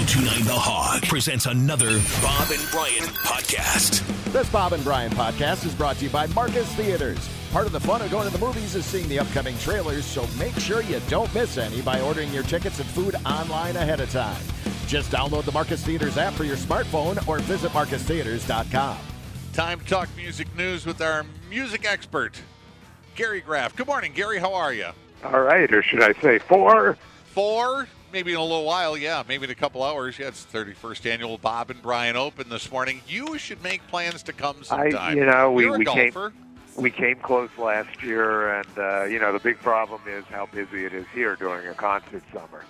1029 The Hog presents another Bob and Brian podcast. This Bob and Brian podcast is brought to you by Marcus Theaters. Part of the fun of going to the movies is seeing the upcoming trailers, so make sure you don't miss any by ordering your tickets and food online ahead of time. Just download the Marcus Theaters app for your smartphone or visit marcustheaters.com. Time to talk music news with our music expert, Gary Graff. Good morning, Gary. How are you? All right, or should I say four? Four, maybe in a little while. Yeah, maybe in a couple hours. Yeah, it's 31st annual Bob and Brian Open this morning. You should make plans to come sometime. I, you know, we, You're we came we came close last year, and uh, you know the big problem is how busy it is here during a concert summer.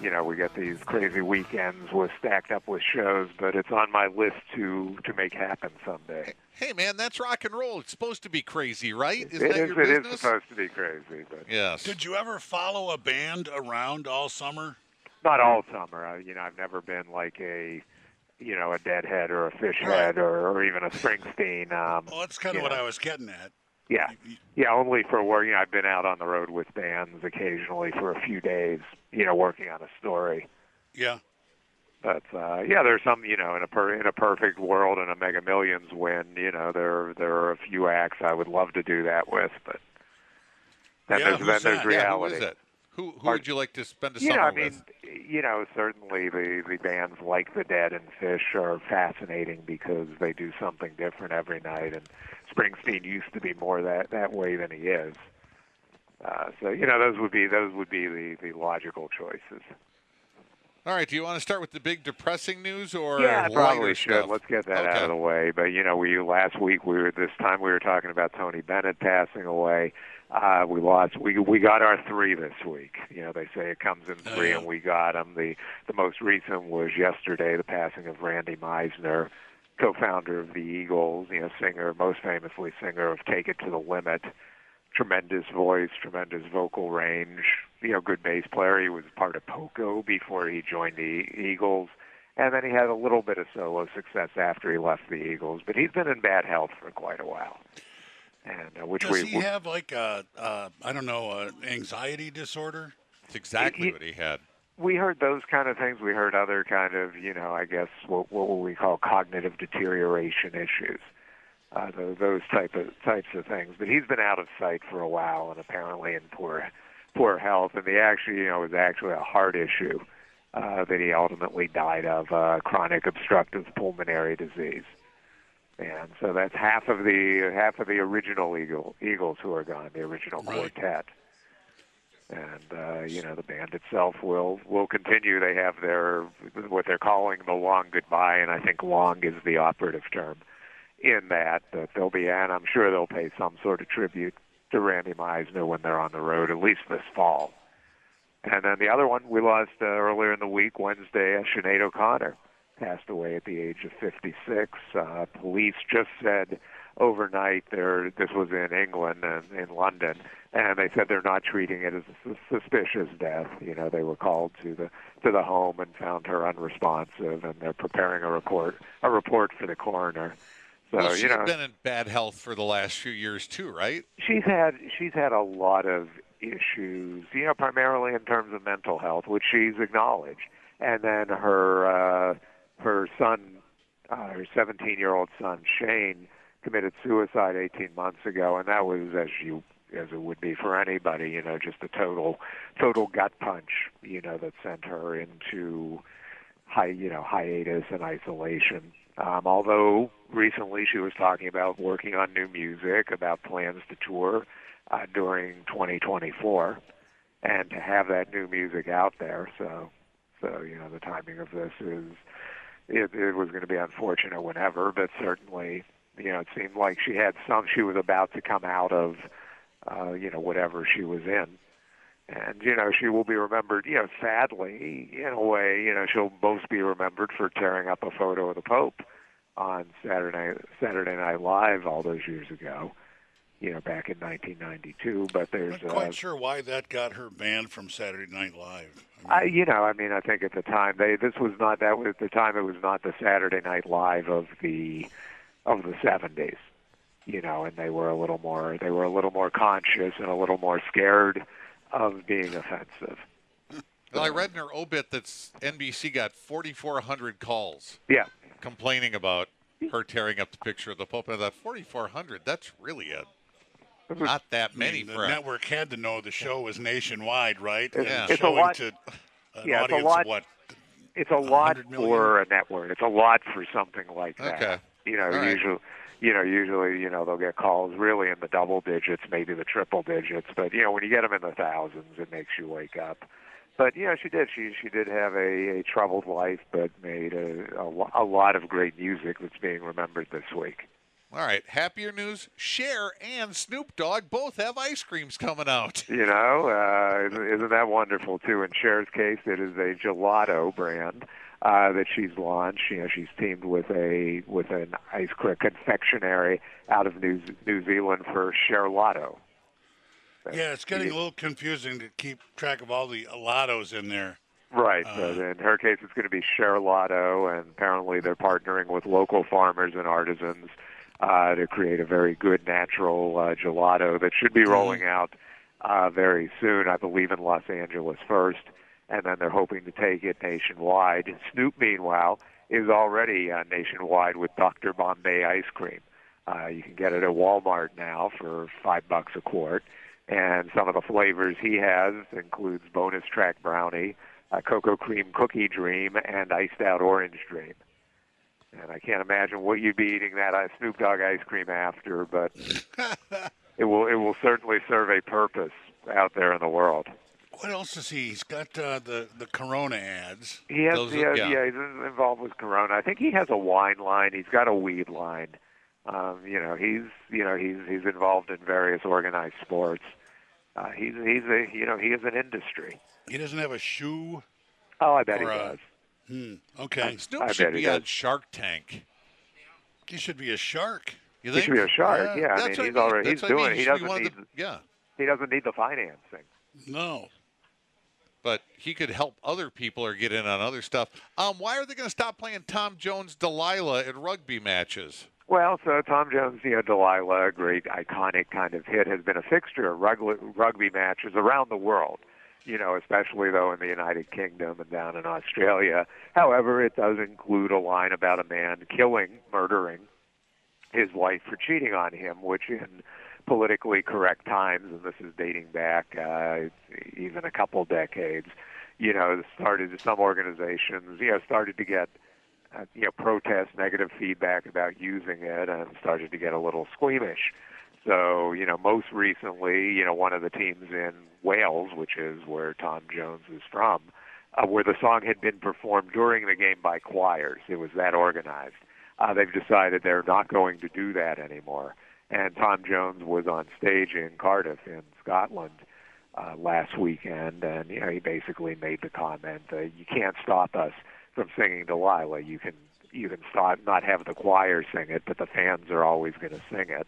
You know, we get these crazy weekends with stacked up with shows, but it's on my list to to make happen someday. Hey, man, that's rock and roll. It's supposed to be crazy, right? Isn't It that is your it is business? supposed to be crazy, but yes. Did you ever follow a band around all summer? not all summer. Uh, you know, I've never been like a you know a Deadhead or a Phishhead or, or even a Springsteen. Um, Well, that's kind of Yeah. what I was getting at. Yeah, yeah, only for work. You know, I've been out on the road with bands occasionally for a few days. You know, working on a story. Yeah. But uh, yeah, there's some. You know, in a per, in a perfect world and a Mega Millions win, you know, there there are a few acts I would love to do that with, but then Yeah, there's then there's that? yeah, who reality. it? Who, who Pardon? would you like to spend a summer know, I mean, with? you know, certainly the the bands like the Dead and Phish are fascinating because they do something different every night, and Springsteen used to be more that that way than he is. Uh, so you know, those would be those would be the the logical choices. All right, do you want to start with the big depressing news or yeah, probably should. stuff? Let's get that out of the way. But you know, we last week we were this time we were talking about Tony Bennett passing away. Uh, we lost. We we got our three this week. You know, they say it comes in Oh, three, yeah. and we got them. The the most recent was yesterday, the passing of Randy Meisner, co-founder of the Eagles. You know, singer, most famously singer of Take It to the Limit. Tremendous voice, tremendous vocal range. You know, good bass player. He was part of Poco before he joined the Eagles. And then he had a little bit of solo success after he left the Eagles, but he's been in bad health for quite a while. And uh, which Does we he have like a, uh, I don't know, a anxiety disorder? It's exactly He- what he had. we heard those kind of things. We heard other kind of, you know, I guess what what would we call cognitive deterioration issues, uh, those, those type of types of things. But he's been out of sight for a while, and apparently in poor poor health. And the actually, you know, it was actually a heart issue uh, that he ultimately died of, uh, chronic obstructive pulmonary disease. And so that's half of the half of the original Eagle, Eagles who are gone, the original Right. quartet and uh, you know the band itself will will continue. They have their what they're calling the long goodbye, and I think long is the operative term in that that they'll be and I'm sure they'll pay some sort of tribute to Randy Meisner when they're on the road, at least this fall. And then the other one we lost uh, earlier in the week, Wednesday, uh, Sinead O'Connor passed away at the age of 56. Uh, police just said overnight there this was in England and in London and they said they're not treating it as a suspicious death you know they were called to the to the home and found her unresponsive and they're preparing a report a report for the coroner so well, you know been in bad health for the last few years too, right? she's had she's had a lot of issues, you know, primarily in terms of mental health, which she's acknowledged. And then her uh, her son, uh, her 17 year old son Shane, committed suicide 18 months ago, and that was as you as it would be for anybody, you know, just a total total gut punch, you know, that sent her into high, you know, hiatus and isolation. Um, although recently she was talking about working on new music, about plans to tour uh, during 2024, and to have that new music out there. So, so you know, the timing of this is it, it was going to be unfortunate whenever, but certainly, you know, it seemed like she had some. She was about to come out of, uh, you know, whatever she was in. And you know she will be remembered. You know, sadly, in a way, you know she'll most be remembered for tearing up a photo of the Pope on Saturday Saturday Night Live all those years ago. You know, back in 1992. But there's, Not uh, quite sure why that got her banned from Saturday Night Live. I, you know, I mean, I think at the time they this was not that was at the time it was not the Saturday Night Live of the of the 70s. You know, and they were a little more they were a little more conscious and a little more scared of being offensive. Well, I read in her obit that NBC got 4,400 calls Yeah, complaining about her tearing up the picture of the Pope. And I thought 4,400. That's really a not that I many mean, for the a- network had to know the show was nationwide, right? It's- And it's a lot- to an yeah, it's a lot- of what? it's a lot 100 million? for a network. It's a lot for something like that. Okay. You know, All right. usually, you know, usually, you know, they'll get calls really in the double digits, maybe the triple digits. But you know, when you get them in the thousands, it makes you wake up. But you know, she did. She she did have a, a troubled life, but made a, a a lot of great music that's being remembered this week. All right. Happier news. Cher and Snoop Dogg both have ice creams coming out. You know, uh, isn't isn't that wonderful too? In Cher's case, it is a gelato brand uh, that she's launched. You know, she's teamed with a with an ice cream confectionery out of New New Zealand for Cherlato. Yeah, it's getting a little confusing to keep track of all the lottos in there. Right. but in her case, it's going to be Cherlato, and apparently they're partnering with local farmers and artisans uh, to create a very good natural uh, gelato that should be rolling out uh, very soon, I believe, in Los Angeles first, and then they're hoping to take it nationwide. Snoop, meanwhile, is already uh, nationwide with Dr. Bombay ice cream. Uh, you can get it at Walmart now for five bucks a quart, and some of the flavors he has includes bonus track brownie, uh, cocoa cream cookie dream, and iced out orange dream. And I can't imagine what you'd be eating that uh, Snoop Dogg ice cream after, but it will it will certainly serve a purpose out there in the world. What else does he? He's got uh, the the Corona ads. He has, Those he are- yeah. yeah. he's involved with Corona. I think he has a wine line. He's got a weed line. Um, you know, he's you know he's he's involved in various organized sports. Uh, he's he's a you know he is an industry. He doesn't have a shoe. Oh, I bet he Or, uh, does. Hmm. Okay, Snoop I should he be on. Shark Tank. he should be a shark. You He should be a shark. Yeah, I mean what he's mean. already he's what I doing. mean. He should doesn't need the- yeah. he doesn't need the financing. No. but he could help other people or get in on other stuff. Um, why are they going to stop playing Tom Jones Delilah at rugby matches? Well, so Tom Jones, you know, Delilah, a great iconic kind of hit, has been a fixture of rugby, rugby matches around the world. You know, especially though in the United Kingdom and down in Australia. However, it does include a line about a man killing, murdering his wife for cheating on him, which in politically correct times, and this is dating back uh, even a couple decades, you know, started some organizations, you know, started to get uh, you know, protest negative feedback about using it and started to get a little squeamish. So, you know, most recently, you know, one of the teams in Wales, which is where Tom Jones is from, uh, where the song had been performed during the game by choirs. It was that organized. Uh, they've decided they're not going to do that anymore. And Tom Jones was on stage in Cardiff in Scotland uh, last weekend, and you know he basically made the comment, uh, "You can't stop us from singing Delilah. You can you can stop not have the choir sing it, but the fans are always going to sing it."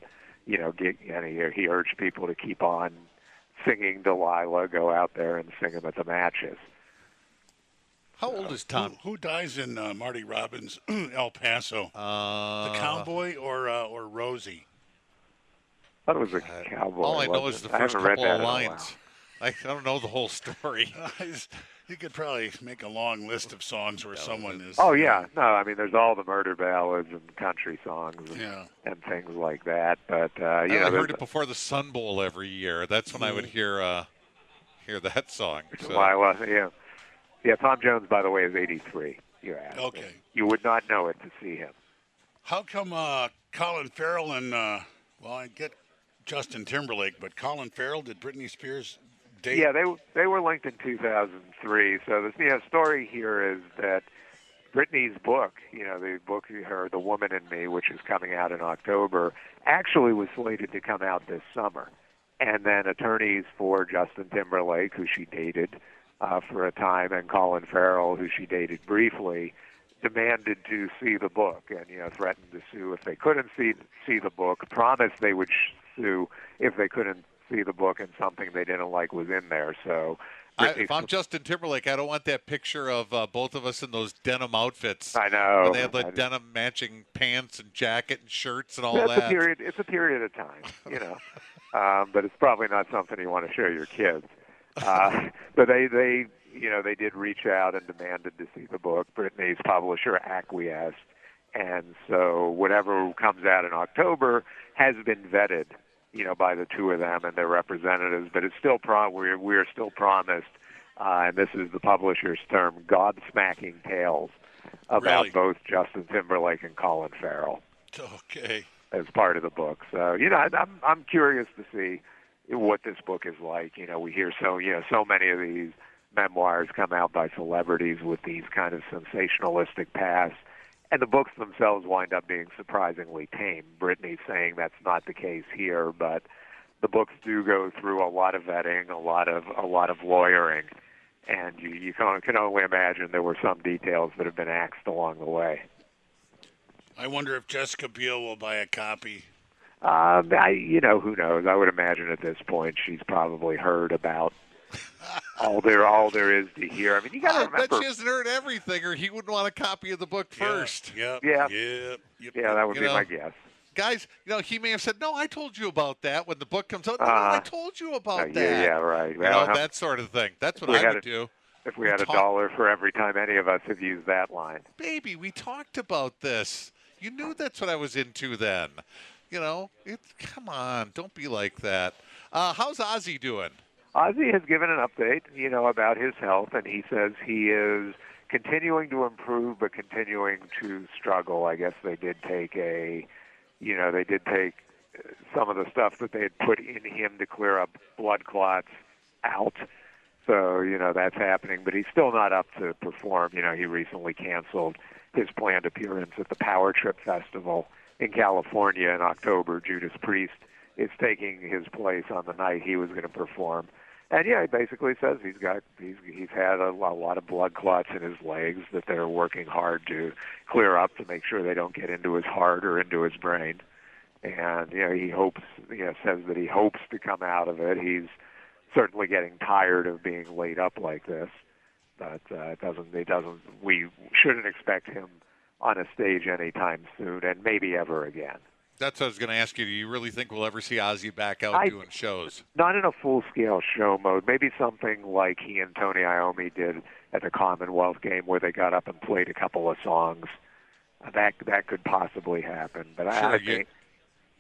You know, get, and he, he urged people to keep on singing Delilah, go out there and sing them at the matches. How old is Tom? Who, who dies in uh, Marty Robbins' El Paso? Uh, the cowboy or uh, or Rosie? I thought it was a cowboy. all I know is the first haven't couple of in a while. lines. I don't know the whole story. you could probably make a long list of songs where someone is. Oh yeah, no, I mean there's all the murder ballads and country songs and, Yeah. and things like that. But uh, you I know, heard it before the Sun Bowl every year. That's when I would hear uh, hear that song. So, Delilah, yeah, yeah. Tom Jones, by the way, is 83. You asked. Okay. You would not know it to see him. How come uh, Colin Farrell and uh, well, I get Justin Timberlake, but Colin Farrell did Britney Spears date? Yeah, they they were linked in 2003. So the you know, story here is that Britney's book, you know, the book her The Woman in Me, which is coming out in October, actually was slated to come out this summer. And then attorneys for Justin Timberlake, who she dated uh, for a time, and Colin Farrell, who she dated briefly, demanded to see the book and you know threatened to sue if they couldn't see see the book. Promised they would sue if they couldn't see the book and something they didn't like was in there. So I, if I'm Justin Timberlake, I don't want that picture of uh, both of us in those denim outfits. I know. When they have the I- denim matching pants and jacket and shirts and all That's that. a period. It's a period of time, you know. um, but it's probably not something you want to show your kids. Uh, but they, they, you know, they did reach out and demanded to see the book. Britney's publisher acquiesced, and so whatever comes out in October has been vetted, you know, by the two of them and their representatives. But it's still pro- we're we're still promised, uh, and this is the publisher's term, God-smacking tales about Really? both Justin Timberlake and Colin Farrell Okay. as part of the book. So you know, I- I'm I'm curious to see what this book is like. You know, we hear so you know so many of these memoirs come out by celebrities with these kind of sensationalistic pasts, and the books themselves wind up being surprisingly tame. Britney's saying that's not the case here, but the books do go through a lot of vetting, a lot of a lot of lawyering. And you, you can, can only imagine there were some details that have been axed along the way. I wonder if Jessica Biel will buy a copy. Um, I, you know, who knows? I would imagine at this point she's probably heard about all there all there is to hear. I mean, you got I to bet remember. she hasn't heard everything, or he wouldn't want a copy of the book first. Yep. Yeah. Yep. yep. Yeah, that would You be know, my guess. Guys, you know, he may have said, "No, I told you about that when the book comes out." No, Uh, I told you about Uh, that. yeah, yeah, right. You Well, know, that sort of thing. That's what We I had would it- do. if we had a dollar for every time any of us have used that line. Baby, we talked about this. You knew that's what I was into then. You know, it, come on, don't be like that. Uh, how's Ozzy doing? Ozzy has given an update, you know, about his health, and he says he is continuing to improve, but continuing to struggle. I guess they did take a, you know, they did take some of the stuff that they had put in him to clear up blood clots out. So, you know, that's happening, but he's still not up to perform. You know, he recently canceled his planned appearance at the Power Trip Festival in California in October. Judas Priest is taking his place on the night he was going to perform. And yeah, he basically says he's got he's he's had a, a lot of blood clots in his legs that they're working hard to clear up to make sure they don't get into his heart or into his brain. And you know, he hopes you know says that he hopes to come out of it. He's certainly getting tired of being laid up like this. But uh, it doesn't it doesn't we shouldn't expect him on a stage anytime soon and maybe ever again. That's what I was going to ask you. Do you really think we'll ever see Ozzy back out I- doing shows? not in a full scale show mode. Maybe something like he and Tony Iommi did at the Commonwealth game, where they got up and played a couple of songs. That that could possibly happen, but I, Sure, I you- think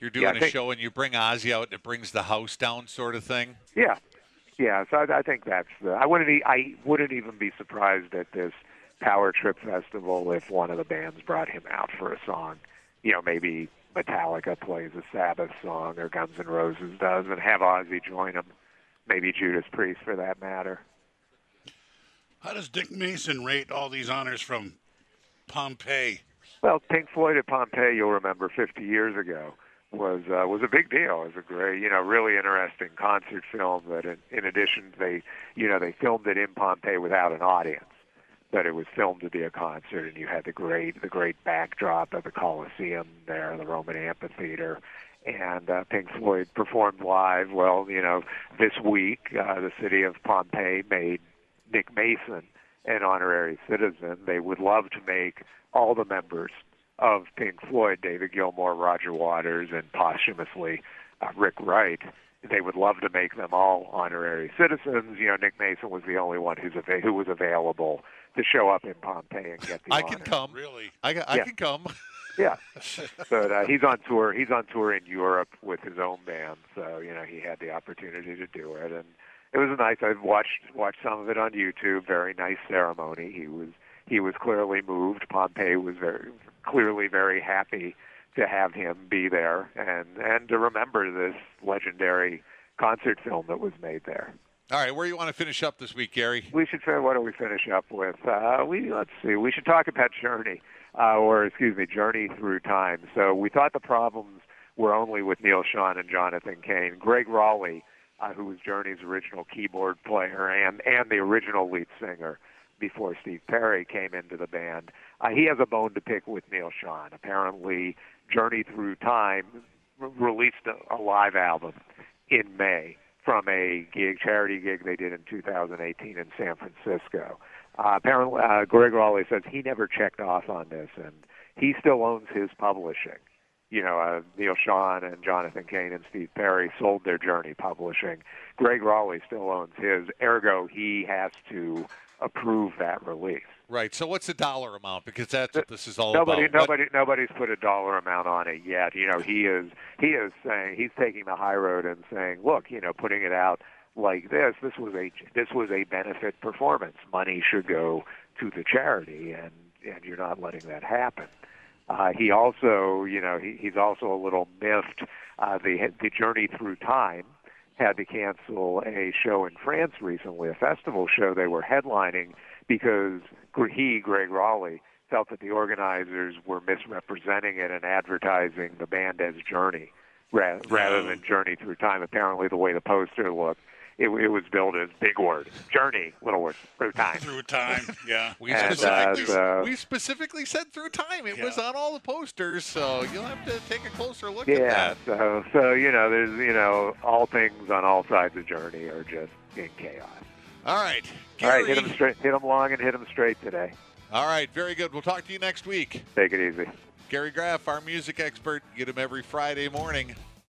You're doing Yeah, I a think- show and you bring Ozzy out and it brings the house down, sort of thing. yeah, yeah. So I, I think that's the. I wouldn't. I wouldn't even be surprised at this Power Trip Festival if one of the bands brought him out for a song. You know, maybe Metallica plays a Sabbath song or Guns N' Roses does, and have Ozzy join them. Maybe Judas Priest for that matter. How does Nick Mason rate all these honors from Pompeii? Well, Pink Floyd at Pompeii, you'll remember 50 years ago, was uh, was a big deal. It was a great, you know, really interesting concert film. That, in, in addition, they, you know, they filmed it in Pompeii without an audience, but it was filmed to be a concert, and you had the great, the great backdrop of the Colosseum there, the Roman amphitheater. And uh, Pink Floyd performed live. Well, you know, this week, uh, the city of Pompeii made Nick Mason an honorary citizen. They would love to make all the members of Pink Floyd, David Gilmour, Roger Waters, and posthumously uh, Rick Wright, they would love to make them all honorary citizens. You know, Nick Mason was the only one who's ava- who was available to show up in Pompeii and get the I honor. can come. Really? I, I Yeah. can come. Yeah, but uh, he's on tour. He's on tour in Europe with his own band, so you know he had the opportunity to do it, and it was nice. I watched watched some of it on YouTube. Very nice ceremony. He was he was clearly moved. Pompeii was very clearly very happy to have him be there and and to remember this legendary concert film that was made there. All right, where do you want to finish up this week, Gary? We should what do we finish up with? Uh, we let's see. We should talk about Journey, uh, or excuse me, Journey Through Time. So we thought the problems were only with Neal Schon and Jonathan Cain. Greg Rolie, uh, who was Journey's original keyboard player and and the original lead singer before Steve Perry came into the band, uh, he has a bone to pick with Neal Schon. Apparently, Journey Through Time r- released a, a live album in May from a gig, charity gig they did in 2018 in San Francisco. Uh, apparently, uh, Greg Rolie says he never checked off on this, and he still owns his publishing. you know, uh, Neal Schon and Jonathan Cain and Steve Perry sold their Journey Publishing. Greg Rolie still owns his. Ergo, he has to approve that release. Right. So what's the dollar amount? Because that's what this is all nobody, about. Nobody, nobody's put a dollar amount on it yet. You know, he is he is saying he's taking the high road and saying, look, you know, putting it out like this, this was a this was a benefit performance. Money should go to the charity, and and you're not letting that happen. Uh, he also, you know, he, he's also a little miffed. Uh, the the journey through time had to cancel a show in France recently, a festival show they were headlining because he, Greg Rolie, felt that the organizers were misrepresenting it and advertising the band as Journey rather, rather than Journey Through Time. Apparently, the way the poster looked, it, it was billed as big word, journey, little word, through time. through time, yeah. We And, specifically, uh, so- we specifically said through time. It Yeah. was on all the posters, so you'll have to take a closer look at Yeah, that. so so you know, there's you know, all things on all sides of Journey are just in chaos. All right. All right, hit him straight, hit him long, and hit him straight today. All right, very good. We'll talk to you next week. Take it easy. Gary Graff, our music expert. Get him every Friday morning.